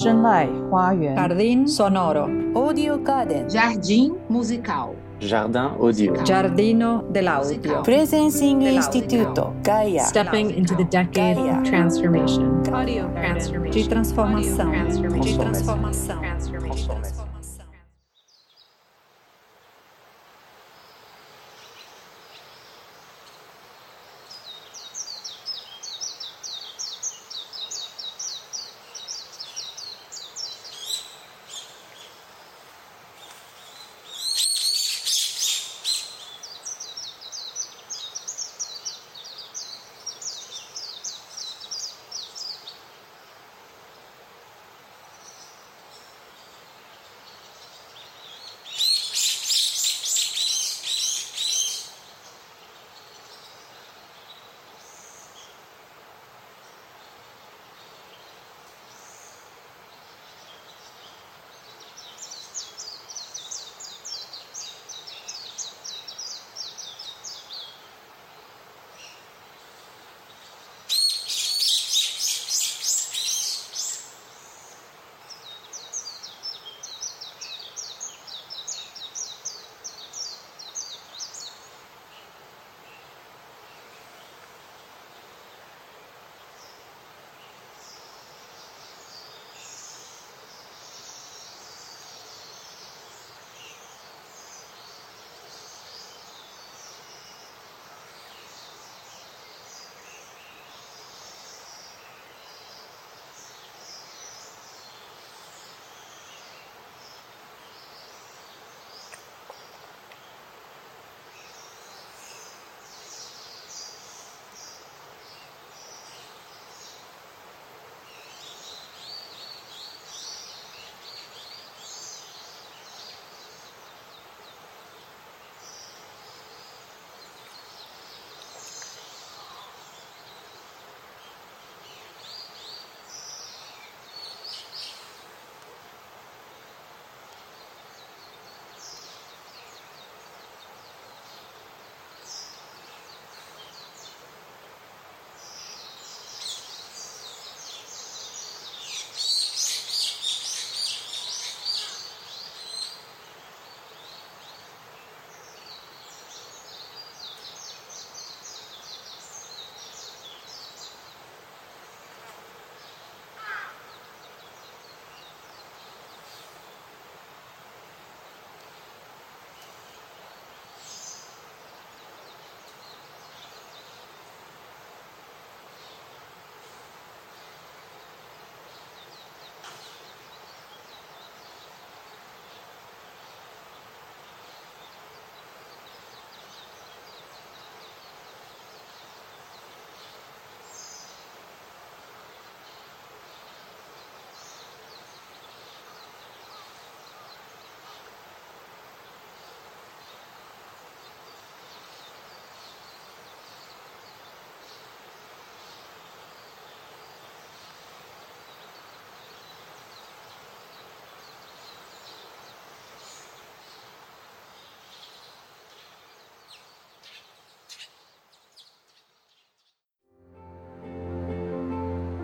真爱花园 Jardín sonoro. Audio Garden. Jardim musical. Jardin audio. Giardino dell'audio. Presencing Instituto. Gaia. Stepping into the decade Gaia. of transformation. Audio De transformação. De Transformação. transformação.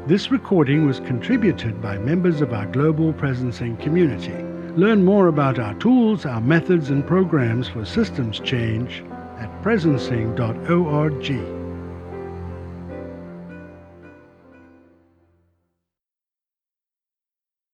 This recording was contributed by members of our global presencing community. Learn more about our tools, our methods, and programs for systems change at presencing.org.